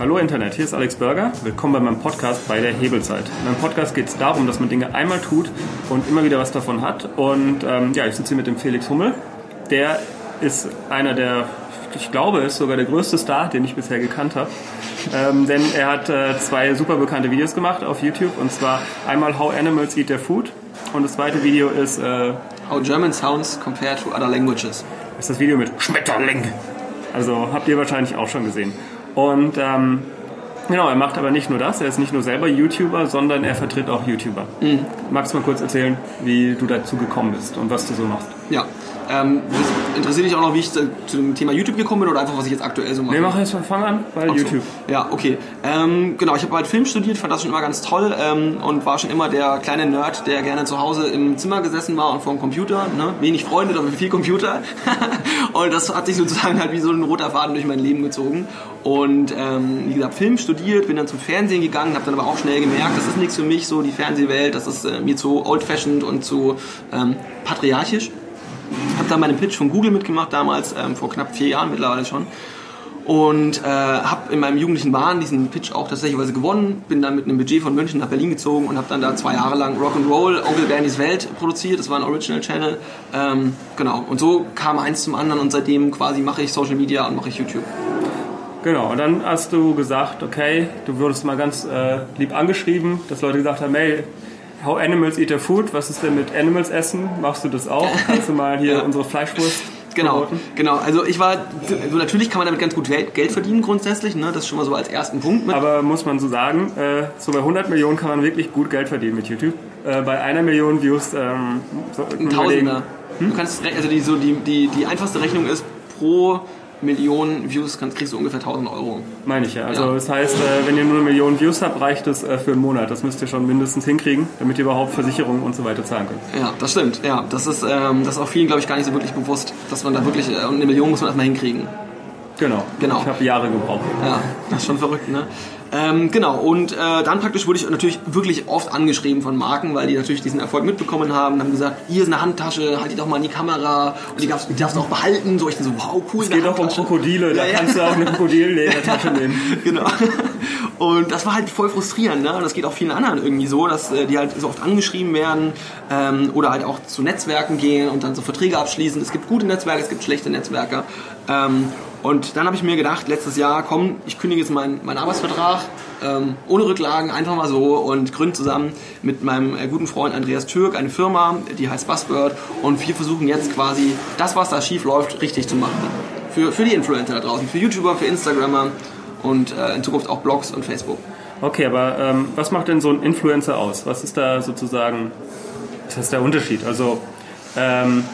Hallo Internet, hier ist Alex Burger. Willkommen bei meinem Podcast bei der Hebelzeit. In meinem Podcast geht es darum, dass man Dinge einmal tut und immer wieder was davon hat. Und ähm, ja, ich sitze hier mit dem Felix Hummel. Der ist einer der, ich glaube, ist sogar der größte Star, den ich bisher gekannt habe. Ähm, denn er hat äh, zwei super bekannte Videos gemacht auf YouTube. Und zwar einmal How Animals Eat Their Food. Und das zweite Video ist... Äh, How German Sounds Compared to Other Languages. Ist das Video mit Schmetterling. Also habt ihr wahrscheinlich auch schon gesehen. Und ähm, genau, er macht aber nicht nur das, er ist nicht nur selber YouTuber, sondern er vertritt auch YouTuber. Mhm. Magst du mal kurz erzählen, wie du dazu gekommen bist und was du so machst? Ja, ähm, interessiert dich auch noch, wie ich zu dem Thema YouTube gekommen bin oder einfach, was ich jetzt aktuell so mache? Nee, mach jetzt von Anfang an, weil okay. YouTube. Ja, okay. Ähm, genau, ich habe halt Film studiert, fand das schon immer ganz toll ähm, und war schon immer der kleine Nerd, der gerne zu Hause im Zimmer gesessen war und vor dem Computer. Ne? Wenig Freunde, dafür viel Computer. und das hat sich sozusagen halt wie so ein roter Faden durch mein Leben gezogen. Und ähm, wie gesagt, Film studiert, bin dann zum Fernsehen gegangen, habe dann aber auch schnell gemerkt, das ist nichts für mich, so die Fernsehwelt, das ist äh, mir zu old-fashioned und zu ähm, patriarchisch. Habe dann meinen Pitch von Google mitgemacht damals, ähm, vor knapp vier Jahren mittlerweile schon. Und äh, habe in meinem jugendlichen Wahn diesen Pitch auch tatsächlich gewonnen. Bin dann mit einem Budget von München nach Berlin gezogen und habe dann da zwei Jahre lang Rock'n'Roll, Onkel Bernys Welt produziert. Das war ein Original Channel. Ähm, genau. Und so kam eins zum anderen und seitdem quasi mache ich Social Media und mache ich YouTube. Genau, und dann hast du gesagt, okay, du wurdest mal ganz äh, lieb angeschrieben, dass Leute gesagt haben, hey, How Animals Eat Their Food, was ist denn mit Animals essen? Machst du das auch? Kannst du mal hier ja. unsere Fleischwurst Genau, promoten? genau. Also ich war, also natürlich kann man damit ganz gut Geld verdienen grundsätzlich, ne? das ist schon mal so als ersten Punkt. Mit. Aber muss man so sagen, äh, so bei 100 Millionen kann man wirklich gut Geld verdienen mit YouTube. Äh, bei einer Million Views ähm, so, ein Tausender. Hm? Du kannst, also die, so die, die, die einfachste Rechnung ist pro Millionen Views kannst, kriegst du ungefähr 1000 Euro. Meine ich ja. Also ja. das heißt, äh, wenn ihr nur eine Million Views habt, reicht es äh, für einen Monat. Das müsst ihr schon mindestens hinkriegen, damit ihr überhaupt Versicherungen und so weiter zahlen könnt. Ja, das stimmt. Ja, das ist, ähm, das ist auch vielen, glaube ich, gar nicht so wirklich bewusst, dass man da wirklich, äh, eine Million muss man erstmal hinkriegen. Genau. genau. Ich habe Jahre gebraucht. Ja, das ist schon verrückt, ne? Ähm, genau, und äh, dann praktisch wurde ich natürlich wirklich oft angeschrieben von Marken, weil die natürlich diesen Erfolg mitbekommen haben und haben gesagt, hier ist eine Handtasche, halt die doch mal in die Kamera und die darfst, die darfst du auch behalten. So, ich so, wow, cool. Es geht doch um Krokodile, da ja, kannst du auch eine Krokodilledertasche nehmen. genau. Und das war halt voll frustrierend, ne? Und das geht auch vielen anderen irgendwie so, dass äh, die halt so oft angeschrieben werden ähm, oder halt auch zu Netzwerken gehen und dann so Verträge abschließen. Es gibt gute Netzwerke, es gibt schlechte Netzwerke. Ähm, und dann habe ich mir gedacht, letztes Jahr, komm, ich kündige jetzt meinen, meinen Arbeitsvertrag ähm, ohne Rücklagen, einfach mal so und gründe zusammen mit meinem äh, guten Freund Andreas Türk eine Firma, die heißt Buzzword und wir versuchen jetzt quasi das, was da schief läuft, richtig zu machen. Für, für die Influencer da draußen, für YouTuber, für Instagrammer und äh, in Zukunft auch Blogs und Facebook. Okay, aber ähm, was macht denn so ein Influencer aus? Was ist da sozusagen, was ist der Unterschied? Also ähm,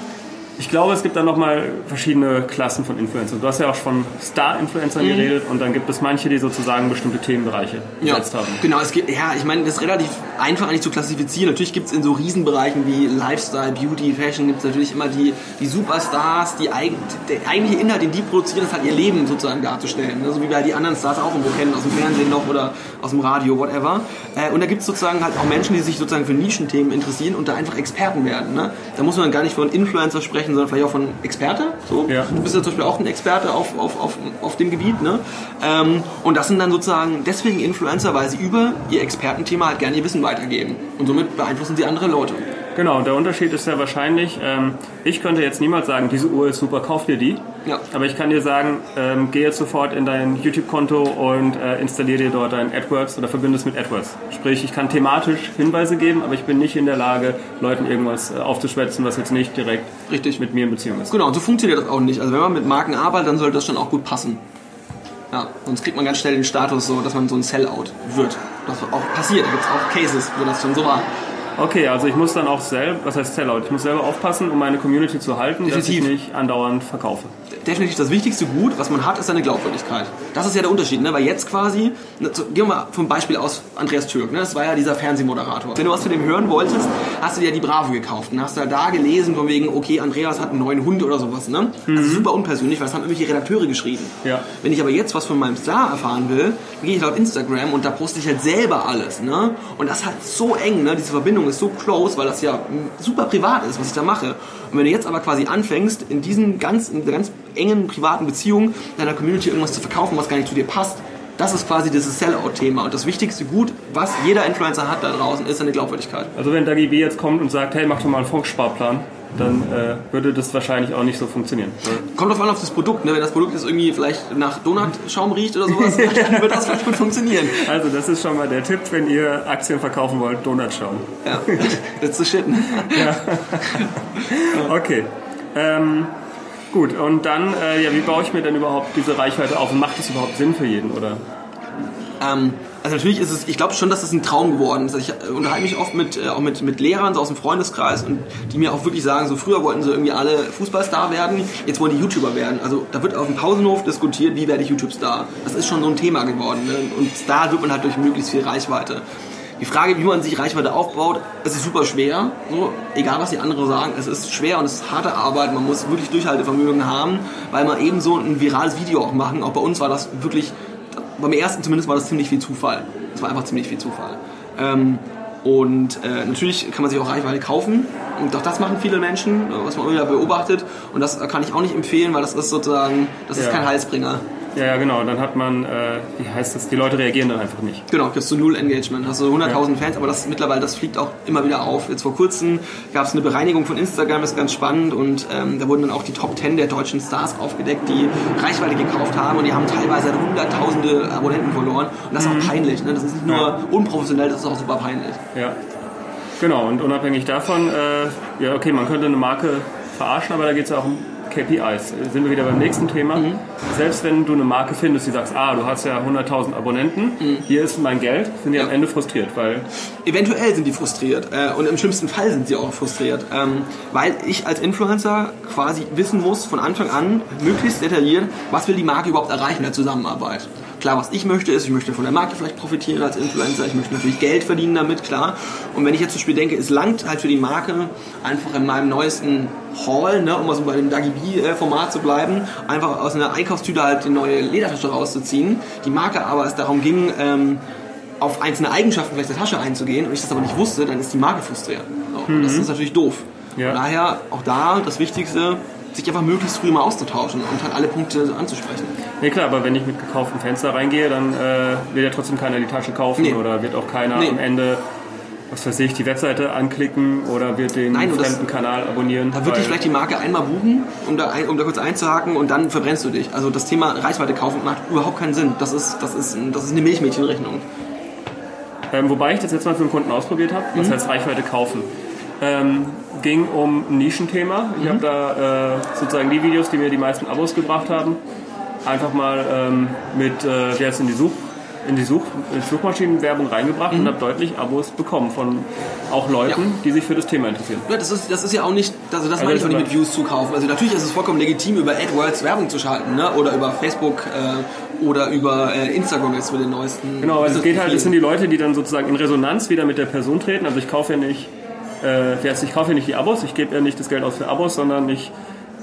ich glaube, es gibt da nochmal verschiedene Klassen von Influencern. Du hast ja auch von Star-Influencern mhm. geredet und dann gibt es manche, die sozusagen bestimmte Themenbereiche gesetzt ja, haben. Genau, es gibt, ja, ich meine, das ist relativ einfach eigentlich zu klassifizieren. Natürlich gibt es in so Riesenbereichen wie Lifestyle, Beauty, Fashion, gibt es natürlich immer die, die Superstars, die eig der eigentliche Inhalt, den die produzieren, ist halt ihr Leben sozusagen darzustellen. So also wie wir halt die anderen Stars auch irgendwo kennen, aus dem Fernsehen noch oder aus dem Radio, whatever. Äh, und da gibt es sozusagen halt auch Menschen, die sich sozusagen für Nischenthemen interessieren und da einfach Experten werden. Ne? Da muss man gar nicht von Influencer sprechen sprechen, sondern vielleicht auch von Experte. So. Ja. Du bist ja zum Beispiel auch ein Experte auf, auf, auf, auf dem Gebiet. Ne? Ähm, und das sind dann sozusagen deswegen Influencer, weil sie über ihr Expertenthema halt gerne ihr Wissen weitergeben. Und somit beeinflussen sie andere Leute. Genau, der Unterschied ist ja wahrscheinlich, ähm, ich könnte jetzt niemals sagen, diese Uhr ist super, kauf dir die. Ja. Aber ich kann dir sagen, ähm, geh jetzt sofort in dein YouTube-Konto und äh, installiere dir dort dein AdWords oder verbinde es mit AdWords. Sprich, ich kann thematisch Hinweise geben, aber ich bin nicht in der Lage, Leuten irgendwas äh, aufzuschwätzen, was jetzt nicht direkt Richtig. mit mir in Beziehung ist. Genau, und so funktioniert das auch nicht. Also wenn man mit Marken arbeitet, dann sollte das schon auch gut passen. Ja, sonst kriegt man ganz schnell den Status so, dass man so ein Sellout wird. Das auch passiert, da gibt es auch Cases, wo das schon so war. Okay, also ich muss dann auch selber, was heißt Sellout? Ich muss selber aufpassen, um meine Community zu halten, Definitiv. dass ich nicht andauernd verkaufe definitiv das wichtigste Gut, was man hat, ist seine Glaubwürdigkeit. Das ist ja der Unterschied, ne? weil jetzt quasi, ne, gehen wir mal vom Beispiel aus Andreas Türk, ne? das war ja dieser Fernsehmoderator. Wenn du was von dem hören wolltest, hast du dir ja die Bravo gekauft und hast du da gelesen von wegen, okay, Andreas hat einen neuen Hund oder sowas. Ne? Mhm. Also super unpersönlich, weil das haben irgendwelche Redakteure geschrieben. Ja. Wenn ich aber jetzt was von meinem Star erfahren will, dann gehe ich laut Instagram und da poste ich halt selber alles. Ne? Und das ist halt so eng, ne? diese Verbindung ist so close, weil das ja super privat ist, was ich da mache. Und wenn du jetzt aber quasi anfängst, in diesen ganz, in ganz engen privaten Beziehungen deiner Community irgendwas zu verkaufen, was gar nicht zu dir passt, Das ist quasi dieses Sellout-Thema. Und das wichtigste Gut, was jeder Influencer hat da draußen, ist seine Glaubwürdigkeit. Also wenn Dagi B jetzt kommt und sagt, hey, mach doch mal einen Volkssparplan, dann äh, würde das wahrscheinlich auch nicht so funktionieren. Kommt drauf an auf das Produkt. Ne? Wenn das Produkt jetzt irgendwie vielleicht nach Donutschaum riecht oder sowas, dann wird das vielleicht gut funktionieren. Also das ist schon mal der Tipp, wenn ihr Aktien verkaufen wollt, Donutschaum. Ja, that's the shit. Ja. Okay. Ähm, gut, und dann, äh, ja, wie baue ich mir denn überhaupt diese Reichweite auf und macht das überhaupt Sinn für jeden, oder? Ähm, also natürlich ist es, ich glaube schon, dass das ein Traum geworden ist. Ich äh, unterhalte mich oft mit, äh, auch mit, mit Lehrern so aus dem Freundeskreis und die mir auch wirklich sagen, so früher wollten sie irgendwie alle Fußballstar werden, jetzt wollen die YouTuber werden. Also da wird auf dem Pausenhof diskutiert, wie werde ich YouTube-Star. Das ist schon so ein Thema geworden. Ne? Und Star wird man halt durch möglichst viel Reichweite. Die Frage, wie man sich Reichweite aufbaut, es ist super schwer. So, egal was die anderen sagen, es ist schwer und es ist harte Arbeit. Man muss wirklich Durchhaltevermögen haben, weil man eben so ein virales Video auch machen. Auch bei uns war das wirklich beim ersten zumindest war das ziemlich viel Zufall. Es war einfach ziemlich viel Zufall. Ähm, und äh, natürlich kann man sich auch Reichweite kaufen. Und auch das machen viele Menschen, was man immer wieder beobachtet. Und das kann ich auch nicht empfehlen, weil das ist sozusagen, das ist Ja. kein Heilsbringer. Ja, ja, genau. Dann hat man, äh, wie heißt das, die Leute reagieren dann einfach nicht. Genau, kriegst du null Engagement, hast du 100.000 Fans, aber das mittlerweile, das fliegt auch immer wieder auf. Jetzt vor kurzem gab es eine Bereinigung von Instagram, ist ganz spannend und ähm, da wurden dann auch die Top 10 der deutschen Stars aufgedeckt, die Reichweite gekauft haben und die haben teilweise hunderttausende Abonnenten verloren und das ist auch peinlich. Ne? Das ist nicht nur unprofessionell, das ist auch super peinlich. Ja. Genau, und unabhängig davon, äh, ja, okay, man könnte eine Marke verarschen, aber da geht es ja auch um KPIs. Sind wir wieder beim nächsten Thema. Selbst wenn du eine Marke findest, die sagst, ah, du hast ja 100.000 Abonnenten, hier ist mein Geld, sind die Ja. am Ende frustriert, weil Eventuell sind die frustriert äh, und im schlimmsten Fall sind sie auch frustriert, ähm, weil ich als Influencer quasi wissen muss von Anfang an, möglichst detailliert, was will die Marke überhaupt erreichen in der Zusammenarbeit. Klar, was ich möchte ist, ich möchte von der Marke vielleicht profitieren als Influencer, ich möchte natürlich Geld verdienen damit, klar. Und wenn ich jetzt zum Beispiel denke, es langt halt für die Marke einfach in meinem neuesten Haul, ne, um mal so bei dem Dagi B-Format zu bleiben, einfach aus einer Einkaufstüte halt die neue Ledertasche rauszuziehen. Die Marke aber es darum ging, ähm, auf einzelne Eigenschaften vielleicht der Tasche einzugehen und ich das aber nicht wusste, dann ist die Marke frustriert. So, und Das ist natürlich doof. Ja. Von daher auch da das Wichtigste, sich einfach möglichst früh mal auszutauschen und halt alle Punkte anzusprechen. Nee, klar, aber wenn ich mit gekauftem Fenster reingehe, dann äh, wird ja trotzdem keiner die Tasche kaufen Nee. oder wird auch keiner Nee. am Ende, was weiß ich, die Webseite anklicken oder wird den Nein, und das- fremden Kanal abonnieren. Da würde ich vielleicht die Marke einmal buchen, um da, ein, um da kurz einzuhaken und dann verbrennst du dich. Also das Thema Reichweite kaufen macht überhaupt keinen Sinn. Das ist, das ist, das ist eine Milchmädchenrechnung. Ähm, wobei ich das jetzt mal für einen Kunden ausprobiert habe, Mhm. was heißt Reichweite kaufen. Ähm, ging um ein Nischenthema. Ich Mhm. habe da äh, sozusagen die Videos, die mir die meisten Abos gebracht haben, einfach mal ähm, mit, äh, heißt in die Such in die Such in Suchmaschinenwerbung reingebracht Mhm. und habe deutlich Abos bekommen von auch Leuten, die sich für das Thema interessieren. Ja, das ist, das ist ja auch nicht, also das Also meine ich das auch nicht mit Views zukaufen. Also natürlich ist es vollkommen legitim, über AdWords Werbung zu schalten, ne? oder über Facebook äh, oder über äh, Instagram jetzt mit den neuesten. Genau, also es geht halt, es sind die Leute, die dann sozusagen in Resonanz wieder mit der Person treten. Also ich kaufe ja nicht, äh, ich kaufe ja nicht die Abos, ich gebe ja nicht das Geld aus für Abos, sondern ich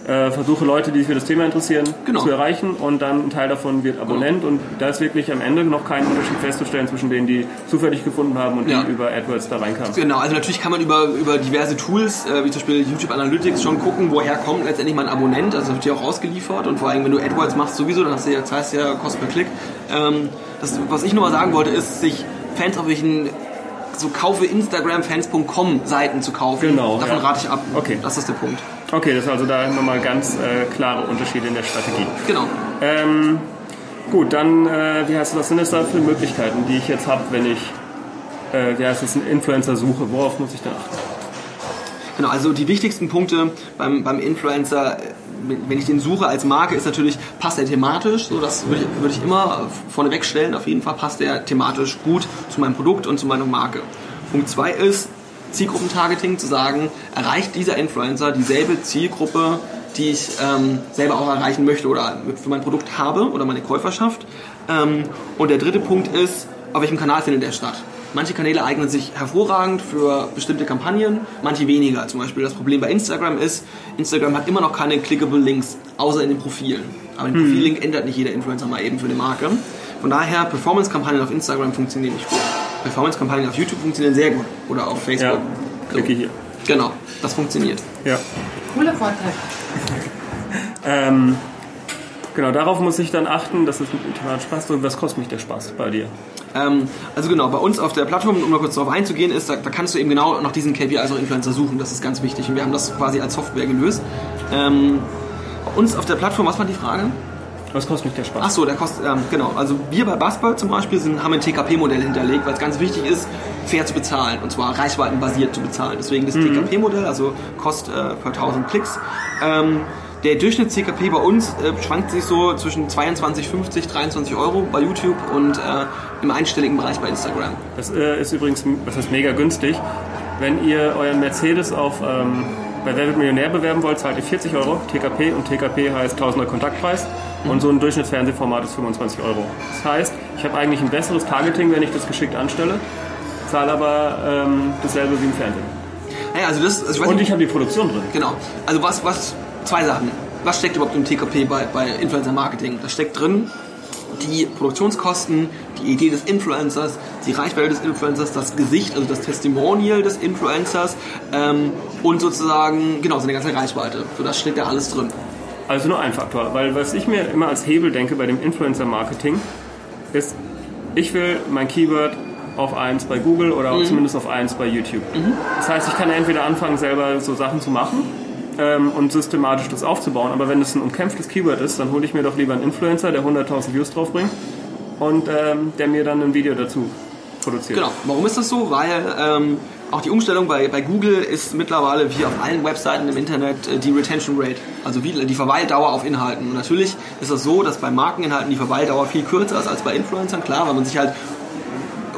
äh, versuche Leute, die sich für das Thema interessieren, Genau. zu erreichen und dann ein Teil davon wird Abonnent und da ist wirklich am Ende noch kein Unterschied festzustellen zwischen denen, die zufällig gefunden haben und Ja. die über AdWords da reinkamen. Genau, also natürlich kann man über, über diverse Tools, äh, wie zum Beispiel YouTube Analytics, schon gucken, woher kommt letztendlich mein Abonnent. Also das wird dir auch ausgeliefert und vor allem, wenn du AdWords machst, sowieso, dann hast du ja, das heißt ja Kost per Klick. Ähm, das, was ich nur mal sagen wollte, ist, sich Fans auf welchen so kaufe Instagramfans.com Seiten zu kaufen. Genau, Davon ja. rate ich ab. Okay. Das ist der Punkt. Okay, das ist also da nochmal ganz äh, klare Unterschiede in der Strategie. Genau. Ähm, gut, dann, äh, wie heißt das, was sind das da für Möglichkeiten, die ich jetzt habe, wenn ich, äh, wie heißt das, einen Influencer suche? Worauf muss ich da achten? Genau, also die wichtigsten Punkte beim, beim Influencer, wenn ich den suche als Marke, ist natürlich, passt er thematisch, so das würde ich, würde ich immer vorneweg stellen, auf jeden Fall passt er thematisch gut zu meinem Produkt und zu meiner Marke. Punkt zwei ist Zielgruppentargeting, zu sagen, erreicht dieser Influencer dieselbe Zielgruppe, die ich ähm, selber auch erreichen möchte oder für mein Produkt habe oder meine Käuferschaft. Ähm, und der dritte Punkt ist, auf welchem Kanal findet er statt? Manche Kanäle eignen sich hervorragend für bestimmte Kampagnen, manche weniger. Zum Beispiel das Problem bei Instagram ist, Instagram hat immer noch keine clickable Links, außer in den Profilen. Aber den Profillink ändert nicht jeder Influencer mal eben für eine Marke. Von daher, Performance-Kampagnen auf Instagram funktionieren nicht gut. Performance-Kampagnen auf YouTube funktionieren sehr gut. Oder auf Facebook. Ja, klicke hier. Genau, das funktioniert. Ja. Cooler Vortrag. Ähm, Genau, darauf muss ich dann achten, dass es mit Internet Spaß und was kostet mich der Spaß bei dir? Ähm, also genau, bei uns auf der Plattform, um mal kurz darauf einzugehen, ist, da, da kannst du eben genau nach diesen KPI, also Influencer suchen, das ist ganz wichtig und wir haben das quasi als Software gelöst. Ähm, bei uns auf der Plattform, was war die Frage? Was kostet mich der Spaß? Ach so, der kostet, ähm, genau. Also wir bei Buzzbird zum Beispiel sind, haben ein TKP-Modell hinterlegt, weil es ganz wichtig ist, fair zu bezahlen und zwar reichweitenbasiert zu bezahlen. Deswegen das Mhm. TKP-Modell, also Kost äh, per 1000 Klicks. Ähm, der Durchschnitts-TKP bei uns äh, schwankt sich so zwischen 22, 50, 23 Euro bei YouTube und äh, im einstelligen Bereich bei Instagram. Das äh, ist übrigens, das heißt mega günstig. Wenn ihr euren Mercedes auf ähm, bei Wer wird Millionär bewerben wollt, zahlt ihr 40 Euro TKP und TKP heißt Tausender Kontaktpreis und so ein Durchschnittsfernsehformat ist 25 Euro. Das heißt, ich habe eigentlich ein besseres Targeting, wenn ich das geschickt anstelle, zahle aber ähm, dasselbe wie im Fernsehen. Naja, also das, also ich Und nicht, ich habe die Produktion drin. Genau. Also was, was, zwei Sachen. Was steckt überhaupt im TKP bei, bei Influencer Marketing? Da steckt drin die Produktionskosten, die Idee des Influencers, die Reichweite des Influencers, das Gesicht, also das Testimonial des Influencers ähm, und sozusagen, genau, seine ganze Reichweite. So, das steckt da alles drin. Also nur ein Faktor, weil was ich mir immer als Hebel denke bei dem Influencer-Marketing ist, ich will mein Keyword auf 1 bei Google oder Mhm. zumindest auf 1 bei YouTube. Das heißt, ich kann entweder anfangen, selber so Sachen zu machen ähm, und systematisch das aufzubauen, aber wenn es ein umkämpftes Keyword ist, dann hole ich mir doch lieber einen Influencer, der 100.000 Views draufbringt und ähm, der mir dann ein Video dazu produziert. Genau. Warum ist das so? Weil ähm, auch die Umstellung bei, bei Google ist mittlerweile wie auf allen Webseiten im Internet äh, die Retention Rate, also wie, die Verweildauer auf Inhalten. Und natürlich ist das so, dass bei Markeninhalten die Verweildauer viel kürzer ist als bei Influencern, klar, weil man sich halt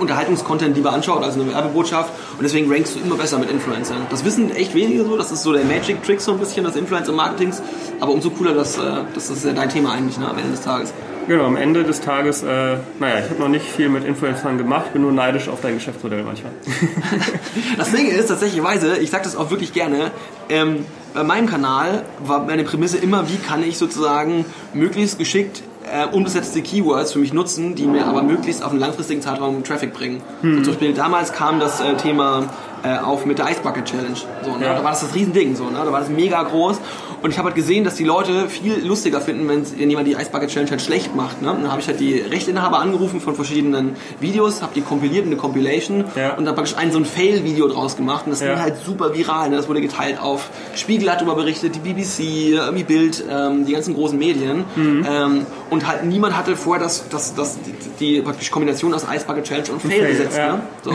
Unterhaltungskontent lieber anschaut als eine Werbebotschaft und deswegen rankst du immer besser mit Influencern. Das wissen echt wenige so, das ist so der Magic Trick so ein bisschen des Influencer-Marketings, aber umso cooler, dass, äh, das ist ja dein Thema eigentlich ne, am Ende des Tages. Genau, am Ende des Tages, äh, naja, ich habe noch nicht viel mit Influencern gemacht, bin nur neidisch auf dein Geschäftsmodell manchmal. Das Ding ist tatsächlicherweise, ich sage das auch wirklich gerne, ähm, bei meinem Kanal war meine Prämisse immer, wie kann ich sozusagen möglichst geschickt äh, unbesetzte Keywords für mich nutzen, die mir aber möglichst auf einen langfristigen Zeitraum Traffic bringen. So, zum Beispiel damals kam das äh, Thema äh, auf mit der Ice Bucket Challenge. So, ne? Ja. Da war das das Riesending, so, ne? da war das mega groß. Und ich habe halt gesehen, dass die Leute viel lustiger finden, wenn jemand die Ice Bucket Challenge halt schlecht macht. Ne? Und dann habe ich halt die Rechteinhaber angerufen von verschiedenen Videos, habe die kompiliert in eine Compilation Ja. und dann praktisch ein so ein Fail-Video draus gemacht. Und das Ja. ging halt super viral. Ne? Das wurde geteilt auf Spiegel hat darüber berichtet, die BBC, irgendwie Bild, ähm, die ganzen großen Medien. Mhm. Ähm, und halt niemand hatte vorher das, das, das, die, die praktisch Kombination aus Ice Bucket Challenge und Fail, Fail, gesetzt. ja. Ne? So.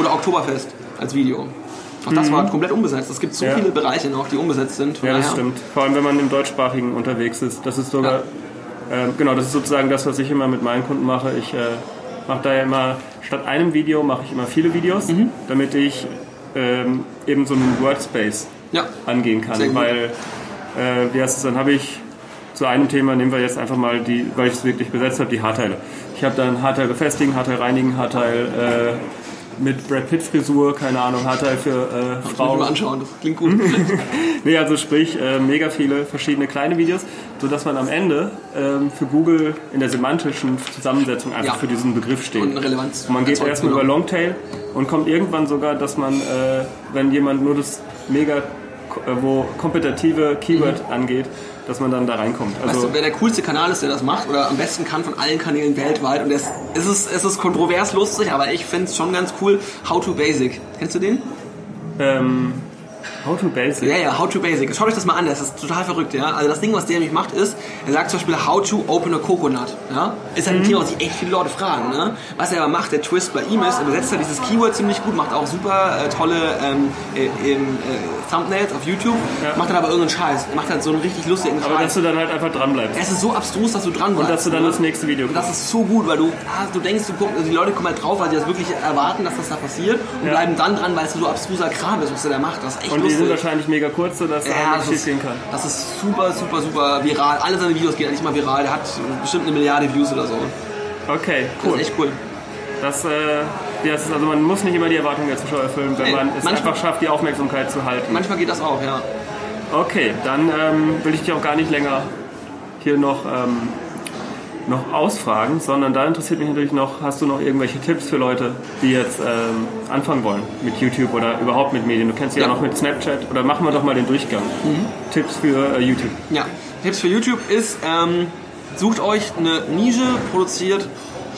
Oder Oktoberfest als Video. Auch das war komplett unbesetzt. Es gibt so Mhm. Ja. viele Bereiche noch, die unbesetzt sind. Ja, das stimmt. Vor allem, wenn man im deutschsprachigen unterwegs ist. Das ist sogar, ähm, genau, das ist sozusagen das, was ich immer mit meinen Kunden mache. Ich äh, mache da ja immer, statt einem Video mache ich immer viele Videos, Mhm. damit ich ähm, eben so einen Wordspace Ja. angehen kann. Weil, äh, wie heißt es, dann habe ich zu einem Thema, nehmen wir jetzt einfach mal die, weil ich es wirklich besetzt habe, die Haarteile. Ich habe dann Haarteil befestigen, Haarteil reinigen, Haarteil äh, mit Brad Pitt Frisur, keine Ahnung, Haarteil für äh, Frauen. mal anschauen, das klingt gut. Nee, also sprich, äh, mega viele verschiedene kleine Videos, sodass man am Ende ähm, für Google in der semantischen Zusammensetzung einfach Ja. für diesen Begriff steht. Und Relevanz. Und man geht erstmal genau. über Longtail und kommt irgendwann sogar, dass man, äh, wenn jemand nur das mega, äh, wo kompetitive Keyword angeht, dass man dann da reinkommt. Weißt Also du, wer der coolste Kanal ist, der das macht oder am besten kann von allen Kanälen weltweit und es, es, ist, es ist kontrovers lustig, aber ich finde es schon ganz cool. How to Basic. Kennst du den? ähm, How to Basic. Ja, ja, How to Basic. Schaut euch das mal an, das ist total verrückt, ja. Also das Ding, was der nämlich macht, ist, er sagt zum Beispiel How to open a coconut, ja. Ist halt ein Thema, was sich echt viele Leute fragen, ne. Was er aber macht, der Twist bei ihm ist, er besetzt halt dieses Keyword ziemlich gut, macht auch super äh, tolle ähm, äh, äh, Thumbnails auf YouTube, Ja. macht dann aber irgendeinen Scheiß. Er macht halt so einen richtig lustigen Aber dass Scheiß. du dann halt einfach dran bleibst. Es ist so abstrus, dass du dran bleibst. Und dass du dann ne? das nächste Video Und das ist so gut, weil du, ah, du denkst, du guckst, also die Leute kommen halt drauf, weil sie das wirklich erwarten, dass das da passiert und Ja. bleiben dann dran, weil es so abstruser Kram ist, was der da macht. Das ist echt Und die sind wahrscheinlich mega kurz, sodass da Ja, das ist, schief gehen kann. das ist super, super, super viral. Alle seine Videos gehen eigentlich mal viral. Der hat bestimmt eine Milliarde Views oder so. Okay, Das cool. ist echt cool. Das, äh, ja, es ist, also man muss nicht immer die Erwartungen der Zuschauer erfüllen, wenn Nee, man es manchmal- einfach schafft, die Aufmerksamkeit zu halten. Manchmal geht das auch, ja. Okay, dann ähm, will ich dich auch gar nicht länger hier noch, ähm, noch ausfragen, sondern da interessiert mich natürlich noch, hast du noch irgendwelche Tipps für Leute, die jetzt ähm, anfangen wollen mit YouTube oder überhaupt mit Medien? Du kennst sie ja, Ja. noch mit Snapchat oder machen wir doch mal den Durchgang. Tipps für äh, YouTube. Ja. Tipps für YouTube ist, ähm, sucht euch eine Nische, produziert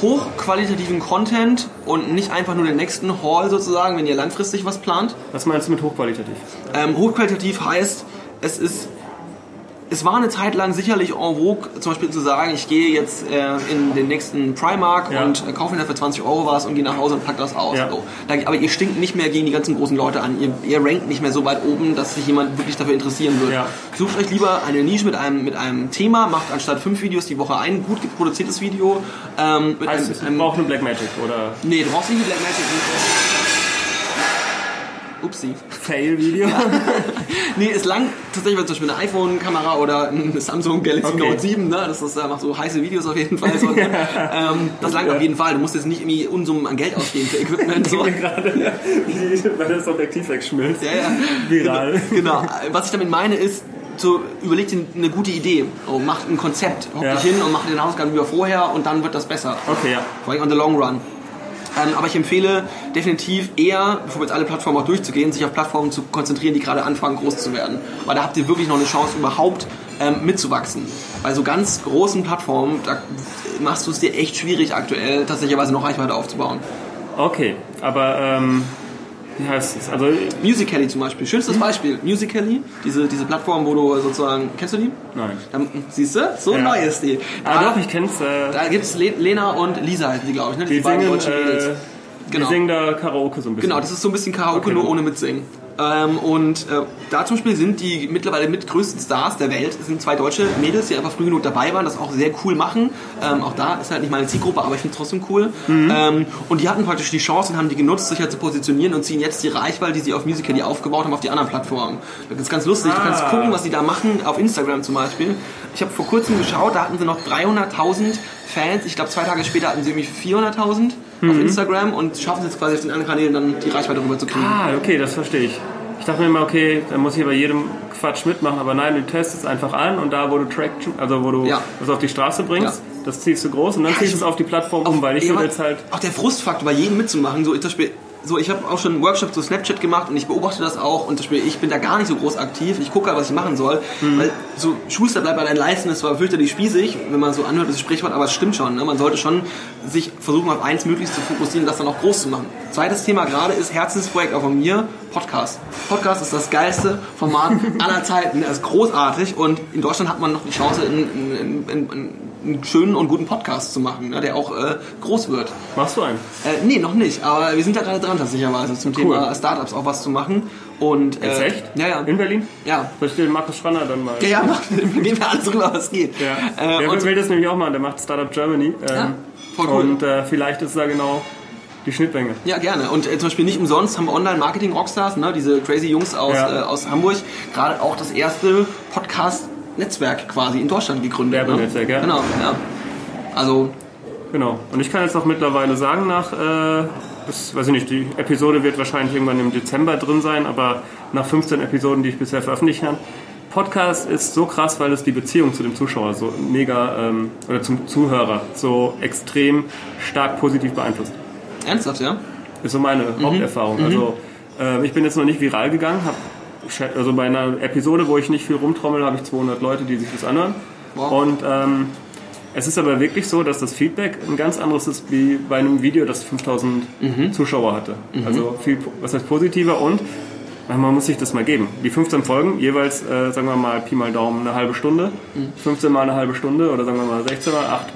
hochqualitativen Content und nicht einfach nur den nächsten Haul sozusagen, wenn ihr langfristig was plant. Was meinst du mit hochqualitativ? Ähm, hochqualitativ heißt, es ist es war eine Zeit lang sicherlich en vogue, zum Beispiel zu sagen, ich gehe jetzt äh, in den nächsten Primark Ja. und äh, kaufe mir für 20 Euro was und gehe nach Hause und pack das aus. Ja. So. Aber ihr stinkt nicht mehr gegen die ganzen großen Leute an. Ihr, ihr rankt nicht mehr so weit oben, dass sich jemand wirklich dafür interessieren würde. Ja. Sucht euch lieber eine Nische mit einem, mit einem Thema, macht anstatt fünf Videos die Woche ein gut produziertes Video. Ähm, mit Heißt, einem, einem, braucht eine Blackmagic oder nee, du brauchst nicht eine Blackmagic. Upsi. Fail-Video. Nee, es langt tatsächlich zum Beispiel eine iPhone-Kamera oder ein Samsung Galaxy Okay. Note 7, ne? das ist, äh, macht so heiße Videos auf jeden Fall. So, ne? ähm, das langt auf jeden Fall. Du musst jetzt nicht irgendwie Unsummen an Geld ausgeben für Equipment. So. gerade, weil das Objektiv wegschmilzt. Ja, ja. Viral. Genau. Was ich damit meine ist, so, überleg dir eine gute Idee. Oh, macht ein Konzept, hock Ja. dich hin und mach den Hausaufgaben wie vorher und dann wird das besser. Okay, ja. Vor allem on the long run. Ähm, aber ich empfehle definitiv eher, bevor wir jetzt alle Plattformen auch durchzugehen, sich auf Plattformen zu konzentrieren, die gerade anfangen groß zu werden. Weil da habt ihr wirklich noch eine Chance, überhaupt ähm, mitzuwachsen. Bei so ganz großen Plattformen, da machst du es dir echt schwierig aktuell, tatsächlicherweise noch Reichweite aufzubauen. Okay, aber ähm, wie heißt es? Also, Musical.ly zum Beispiel, schönstes Beispiel. Musical.ly, diese, diese Plattform, wo du sozusagen, kennst du die? nein. Dann, siehst du, so Ja. neu ist die. Ah, doch, ich kenn's. Äh, Da gibt es Lena und Lisa heißen die, glaube ich, ne? die beiden singen, deutschen Mädels. äh, Genau. die singen da Karaoke so ein bisschen. Genau, das ist so ein bisschen Karaoke, Okay. nur ohne Mitsingen. Ähm, und äh, da zum Beispiel sind die mittlerweile mit größten Stars der Welt, es sind zwei deutsche Mädels, die einfach früh genug dabei waren, das auch sehr cool machen. Ähm, auch da ist halt nicht meine Zielgruppe, aber ich finde es trotzdem cool. Mhm. Ähm, und die hatten praktisch die Chance und haben die genutzt, sich halt zu positionieren und ziehen jetzt die Reichweite, die sie auf Musical.ly aufgebaut haben, auf die anderen Plattformen. Das ist ganz lustig, du kannst Ah. gucken, was die da machen, auf Instagram zum Beispiel. Ich habe vor kurzem geschaut, da hatten sie noch 300.000 Fans. Ich glaube, zwei Tage später hatten sie irgendwie 400.000 Mhm. auf Instagram und schaffen es jetzt quasi auf den anderen Kanälen dann die Reichweite rüber zu kriegen. Ah, okay, das verstehe ich. Ich dachte mir immer, okay, dann muss ich bei jedem Quatsch mitmachen, aber nein, du testest einfach an und da, wo du Traction, also wo du Ja. das auf die Straße bringst, das ziehst du groß und dann Ja, ziehst du es auf die Plattform um, weil ich Ja, will jetzt halt. Auch der Frustfaktor bei jedem mitzumachen. So, ich, zum Beispiel, so, ich habe auch schon einen Workshop zu Snapchat gemacht und ich beobachte das auch und zum Beispiel, ich bin da gar nicht so groß aktiv. Ich gucke halt, was ich machen soll. Mhm. Weil so Schuster bleibt bei deinen Leisten, das war fürchterlich spießig, wenn man so anhört, das Sprichwort, aber es stimmt schon. Ne? Man sollte schon sich versuchen, auf eins möglichst zu fokussieren und das dann auch groß zu machen. Zweites Thema gerade ist Herzensprojekt auch von mir, Podcast. Podcast ist das geilste Format aller Zeiten. Er ist großartig und in Deutschland hat man noch die Chance, in, in, in, in, einen schönen und guten Podcast zu machen, ne, der auch äh, groß wird. Machst du einen? Äh, nee, noch nicht, aber wir sind da gerade dran tatsächlicherweise zum Cool. Thema Startups auch was zu machen. Und, äh, Jetzt echt? Ja, ja. In Berlin? Ja. Soll ich den Markus Schwanner dann mal. Ja, ja, mach, gehen wir alles drüber, was geht. Ja. Äh, der will das nämlich auch machen, der macht Startup Germany. Ähm, Ja, voll cool. Und äh, vielleicht ist da genau die Schnittmenge. ja, gerne. Und äh, zum Beispiel nicht umsonst haben Online-Marketing-Rockstars, ne, diese crazy Jungs aus, Ja. äh, aus Hamburg, gerade auch das erste Podcast-Netzwerk quasi in Deutschland gegründet. Werbenetzwerk, ne? ja. Genau, ja. Also, Genau. Und ich kann jetzt auch mittlerweile sagen, nach, äh, das, weiß ich nicht, die Episode wird wahrscheinlich irgendwann im Dezember drin sein, aber nach 15 Episoden, die ich bisher veröffentlicht habe, Podcast ist so krass, weil es die Beziehung zu dem Zuschauer so mega, ähm, oder zum Zuhörer so extrem stark positiv beeinflusst. ernsthaft, ja? Ist so meine Mhm. Haupterfahrung. Also äh, ich bin jetzt noch nicht viral gegangen, hab, also bei einer Episode, wo ich nicht viel rumtrommel, habe ich 200 Leute, die sich das anhören. Wow. Und ähm, es ist aber wirklich so, dass das Feedback ein ganz anderes ist wie bei einem Video, das 5000 Mhm. Zuschauer hatte. Also viel, was heißt positiver und äh, man muss sich das mal geben. Die 15 Folgen, jeweils, äh, sagen wir mal, Pi mal Daumen, eine halbe Stunde. Mhm. 15 mal eine halbe Stunde oder sagen wir mal 16 mal 8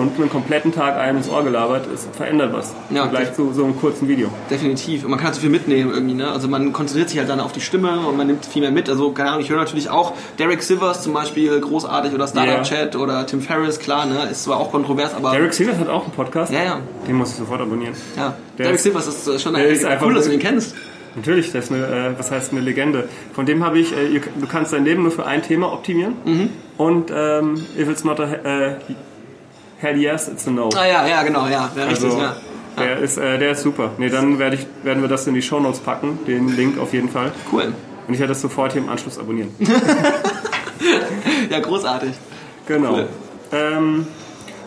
Stunden, einen kompletten Tag einem ins Ohr gelabert, es verändert was. Ja, Vergleich zu so einem kurzen Video. Definitiv. Und man kann halt so viel mitnehmen irgendwie, ne? Also man konzentriert sich halt dann auf die Stimme und man nimmt viel mehr mit. Also, keine Ahnung, ich höre natürlich auch Derek Sivers zum Beispiel, großartig, oder Startup. Chat oder Tim Ferriss, klar, ne? Ist zwar auch kontrovers, aber. Derek Sivers hat auch einen Podcast. ja, ja. Den muss ich sofort abonnieren. ja. Der Derek ist- Sivers ist äh, schon ein, ist cool, dass du ihn kennst. Natürlich, das ist eine, äh, was heißt eine Legende. Von dem habe ich, äh, du kannst dein Leben nur für ein Thema optimieren. Mhm. Und ähm, if it's not a äh, hell yes, it's a no. Ah ja, ja, genau, ja. ja richtig, Also, ja. der, ist, äh, der ist super. Nee, dann werd ich, werden wir das in die Shownotes packen, den Link auf jeden Fall. Cool. Und ich werde das sofort hier im Anschluss abonnieren. Ja, großartig. Genau. Cool. Ähm,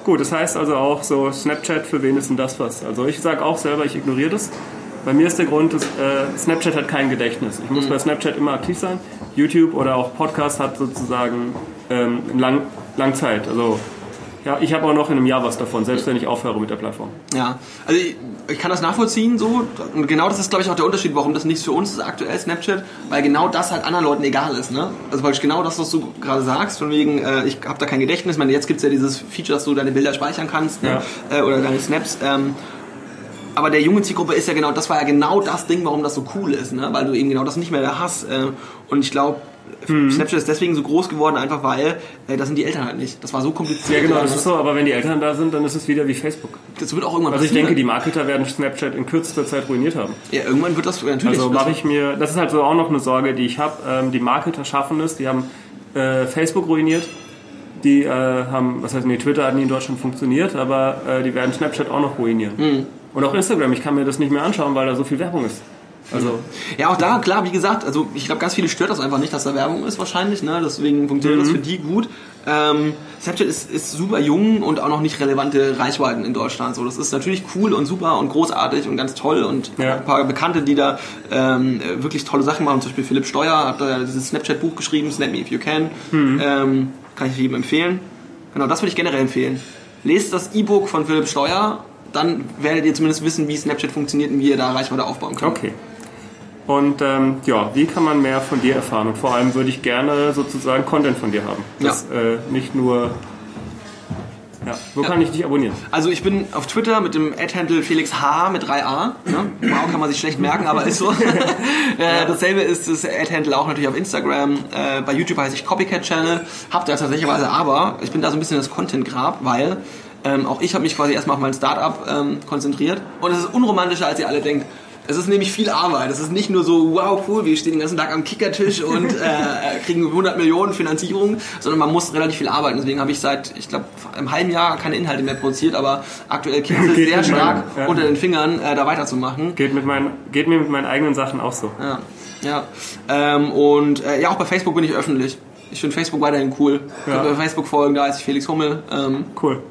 gut, das heißt also auch so Snapchat, für wen ist denn das was? Also ich sage auch selber, ich ignoriere das. Bei mir ist der Grund, dass, äh, Snapchat hat kein Gedächtnis. Ich Mhm. muss bei Snapchat immer aktiv sein. YouTube oder auch Podcast hat sozusagen ähm, Lang Langzeit. Also ja, ich habe auch noch in einem Jahr was davon, selbst wenn ich aufhöre mit der Plattform. Ja, also ich, ich kann das nachvollziehen so. Und genau das ist, glaube ich, auch der Unterschied, warum das nichts für uns ist aktuell, Snapchat, weil genau das halt anderen Leuten egal ist. Ne? Also weil ich genau das, was du gerade sagst, von wegen, äh, ich habe da kein Gedächtnis. Ich meine, jetzt gibt es ja dieses Feature, dass du deine Bilder speichern kannst ne? Ja. äh, oder deine Snaps. Ähm, aber der junge Zielgruppe ist ja genau, das war ja genau das Ding, warum das so cool ist, ne? weil du eben genau das nicht mehr da hast. Äh, und ich glaube, Mhm. Snapchat ist deswegen so groß geworden, einfach weil äh, das sind die Eltern halt nicht. Das war so kompliziert. Ja, genau, das ist so, aber wenn die Eltern da sind, dann ist es wieder wie Facebook. Das wird auch irgendwann Also ich passieren. denke, die Marketer werden Snapchat in kürzester Zeit ruiniert haben. Ja, irgendwann wird das natürlich. Also mache ich mir, das ist halt so auch noch eine Sorge, die ich habe. Ähm, die Marketer schaffen es, die haben äh, Facebook ruiniert. Die äh, haben, was heißt, nee, Twitter hat nie in Deutschland funktioniert, aber äh, die werden Snapchat auch noch ruinieren. Mhm. Und auch Instagram, ich kann mir das nicht mehr anschauen, weil da so viel Werbung ist. Also, Ja, auch da, klar, wie gesagt, also ich glaube, ganz viele stört das einfach nicht, dass da Werbung ist wahrscheinlich, ne? deswegen funktioniert Mhm. das für die gut. Ähm, Snapchat ist, ist super jung und auch noch nicht relevante Reichweiten in Deutschland. So, das ist natürlich cool und super und großartig und ganz toll und Ja. ein paar Bekannte, die da ähm, wirklich tolle Sachen machen. Zum Beispiel Philipp Steuer hat da dieses Snapchat-Buch geschrieben, Snap Me If You Can. Mhm. Ähm, kann ich jedem empfehlen. Genau, das würde ich generell empfehlen. Lest das E-Book von Philipp Steuer, dann werdet ihr zumindest wissen, wie Snapchat funktioniert und wie ihr da Reichweite aufbauen könnt. okay. Und ähm, ja, wie kann man mehr von dir erfahren? Und vor allem würde ich gerne sozusagen Content von dir haben. Das äh, nicht nur. Ja, wo kann ich dich abonnieren? Also ich bin auf Twitter mit dem Ad-Handle Felix H mit 3a. Ne? Wow, kann man sich schlecht merken, aber ist so. äh, dasselbe ist das Ad-Handle auch natürlich auf Instagram. Äh, bei YouTube heiße ich Copycat Channel. Hab da tatsächlich aber, ich bin da so ein bisschen das Content-Grab, weil ähm, auch ich habe mich quasi erstmal auf mein Startup ähm, konzentriert. Und es ist unromantischer, als ihr alle denkt. Es ist nämlich viel Arbeit. Es ist nicht nur so, wow, cool, wir stehen den ganzen Tag am Kickertisch und äh, kriegen 100 Millionen Finanzierung, sondern man muss relativ viel arbeiten. Deswegen habe ich seit, ich glaube, einem halben Jahr keine Inhalte mehr produziert, aber aktuell es Geht sehr stark meinem, ja. unter den Fingern, äh, da weiterzumachen. Geht, mit meinen, geht mir mit meinen eigenen Sachen auch so. Ja, ja. Ähm, und äh, ja, auch bei Facebook bin ich öffentlich. Ich finde Facebook weiterhin cool. Ja. Bei Facebook folgen, da ist Felix Hummel. Ähm, Cool.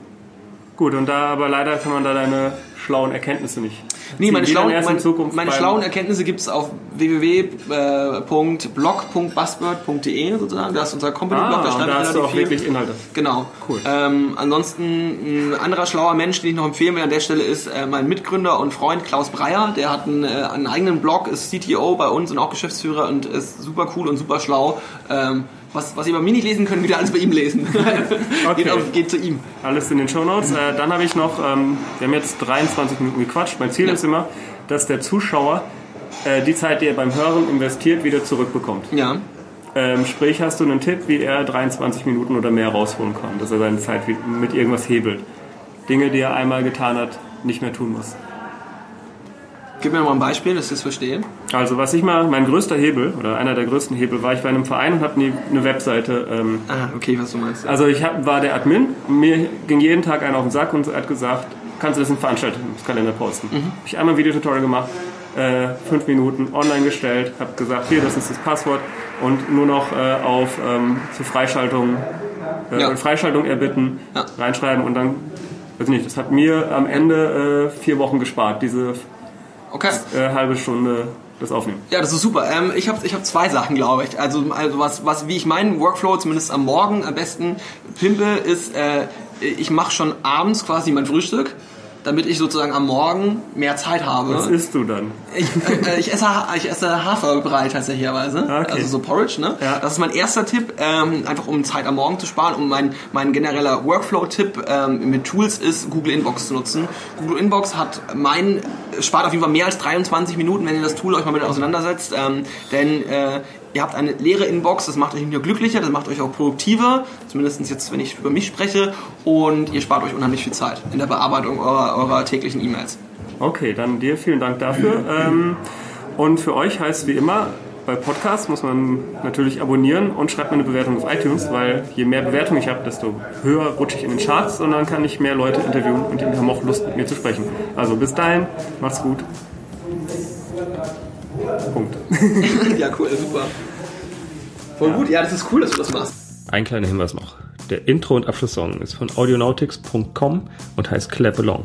Gut, und da aber leider kann man da deine schlauen Erkenntnisse nicht. Nee, meine, Die dann schlauen, erst in meine, schlauen Erkenntnisse gibt es auf www.blog.buzzword.de sozusagen. Da ist unser Company-Blog, Ah, da schreibe ich hast du auch viel. wirklich Inhalte. Genau. Cool. Ähm, ansonsten ein anderer schlauer Mensch, den ich noch empfehlen will an der Stelle, ist äh, mein Mitgründer und Freund Klaus Breyer. Der hat einen, äh, einen eigenen Blog, ist CTO bei uns und auch Geschäftsführer und ist super cool und super schlau. Ähm, was, was ihr bei mir nicht lesen könnt, wieder alles bei ihm lesen. Okay. geht, auf, geht zu ihm. Alles in den Shownotes. Äh, dann habe ich noch, ähm, wir haben jetzt 23 Minuten gequatscht. Mein Ziel Ja. ist immer, dass der Zuschauer äh, die Zeit, die er beim Hören investiert, wieder zurückbekommt. Ja. Ähm, sprich, hast du einen Tipp, wie er 23 Minuten oder mehr rausholen kann, dass er seine Zeit mit irgendwas hebelt. Dinge, die er einmal getan hat, nicht mehr tun muss. Gib mir mal ein Beispiel, dass ich das verstehe. Also was ich mal, mein größter Hebel oder einer der größten Hebel war, ich bei einem Verein und habe nie eine Webseite. Ähm, Ah, okay, was du meinst. also ich hab, war der Admin, mir ging jeden Tag einer auf den Sack und hat gesagt, kannst du das in den Veranstaltungskalender posten. Mhm. Hab ich einmal ein Videotutorial gemacht, äh, fünf Minuten online gestellt, habe gesagt, hier, das ist das Passwort und nur noch äh, auf ähm, zur Freischaltung, äh, Ja. Freischaltung erbitten, Ja. reinschreiben und dann, weiß nicht, das hat mir am Ende äh, vier Wochen gespart, diese Okay. äh, halbe Stunde das Aufnehmen. Ja, das ist super. Ähm, ich habe ich hab zwei Sachen, glaube ich. Also, also was, was, wie ich meinen Workflow zumindest am Morgen am besten pimpe, ist, äh, ich mache schon abends quasi mein Frühstück, damit ich sozusagen am Morgen mehr Zeit habe. Was isst du dann? Ich, äh, ich, esse, ich esse Haferbrei tatsächlicherweise. Ah, okay. Also so Porridge, ne? Ja. Das ist mein erster Tipp, ähm, einfach um Zeit am Morgen zu sparen. Und mein, mein genereller Workflow-Tipp ähm, mit Tools ist, Google Inbox zu nutzen. Google Inbox hat mein, spart auf jeden Fall mehr als 23 Minuten, wenn ihr das Tool euch mal mit auseinandersetzt. Ähm, denn äh, ihr habt eine leere Inbox, das macht euch nicht nur glücklicher, das macht euch auch produktiver. Zumindest jetzt, wenn ich über mich spreche. Und ihr spart euch unheimlich viel Zeit in der Bearbeitung eurer, eurer täglichen E-Mails. Okay, dann dir vielen Dank dafür. Ähm, und für euch heißt wie immer, bei Podcasts muss man natürlich abonnieren und schreibt mir eine Bewertung auf iTunes, weil je mehr Bewertungen ich habe, desto höher rutsche ich in den Charts und dann kann ich mehr Leute interviewen und die haben auch Lust mit mir zu sprechen. Also bis dahin, macht's gut. Punkt. ja, cool, super. Voll gut, ja, das ist cool, dass du das machst. Ein kleiner Hinweis noch. Der Intro- und Abschlusssong ist von audionautics.com und heißt Clap Along.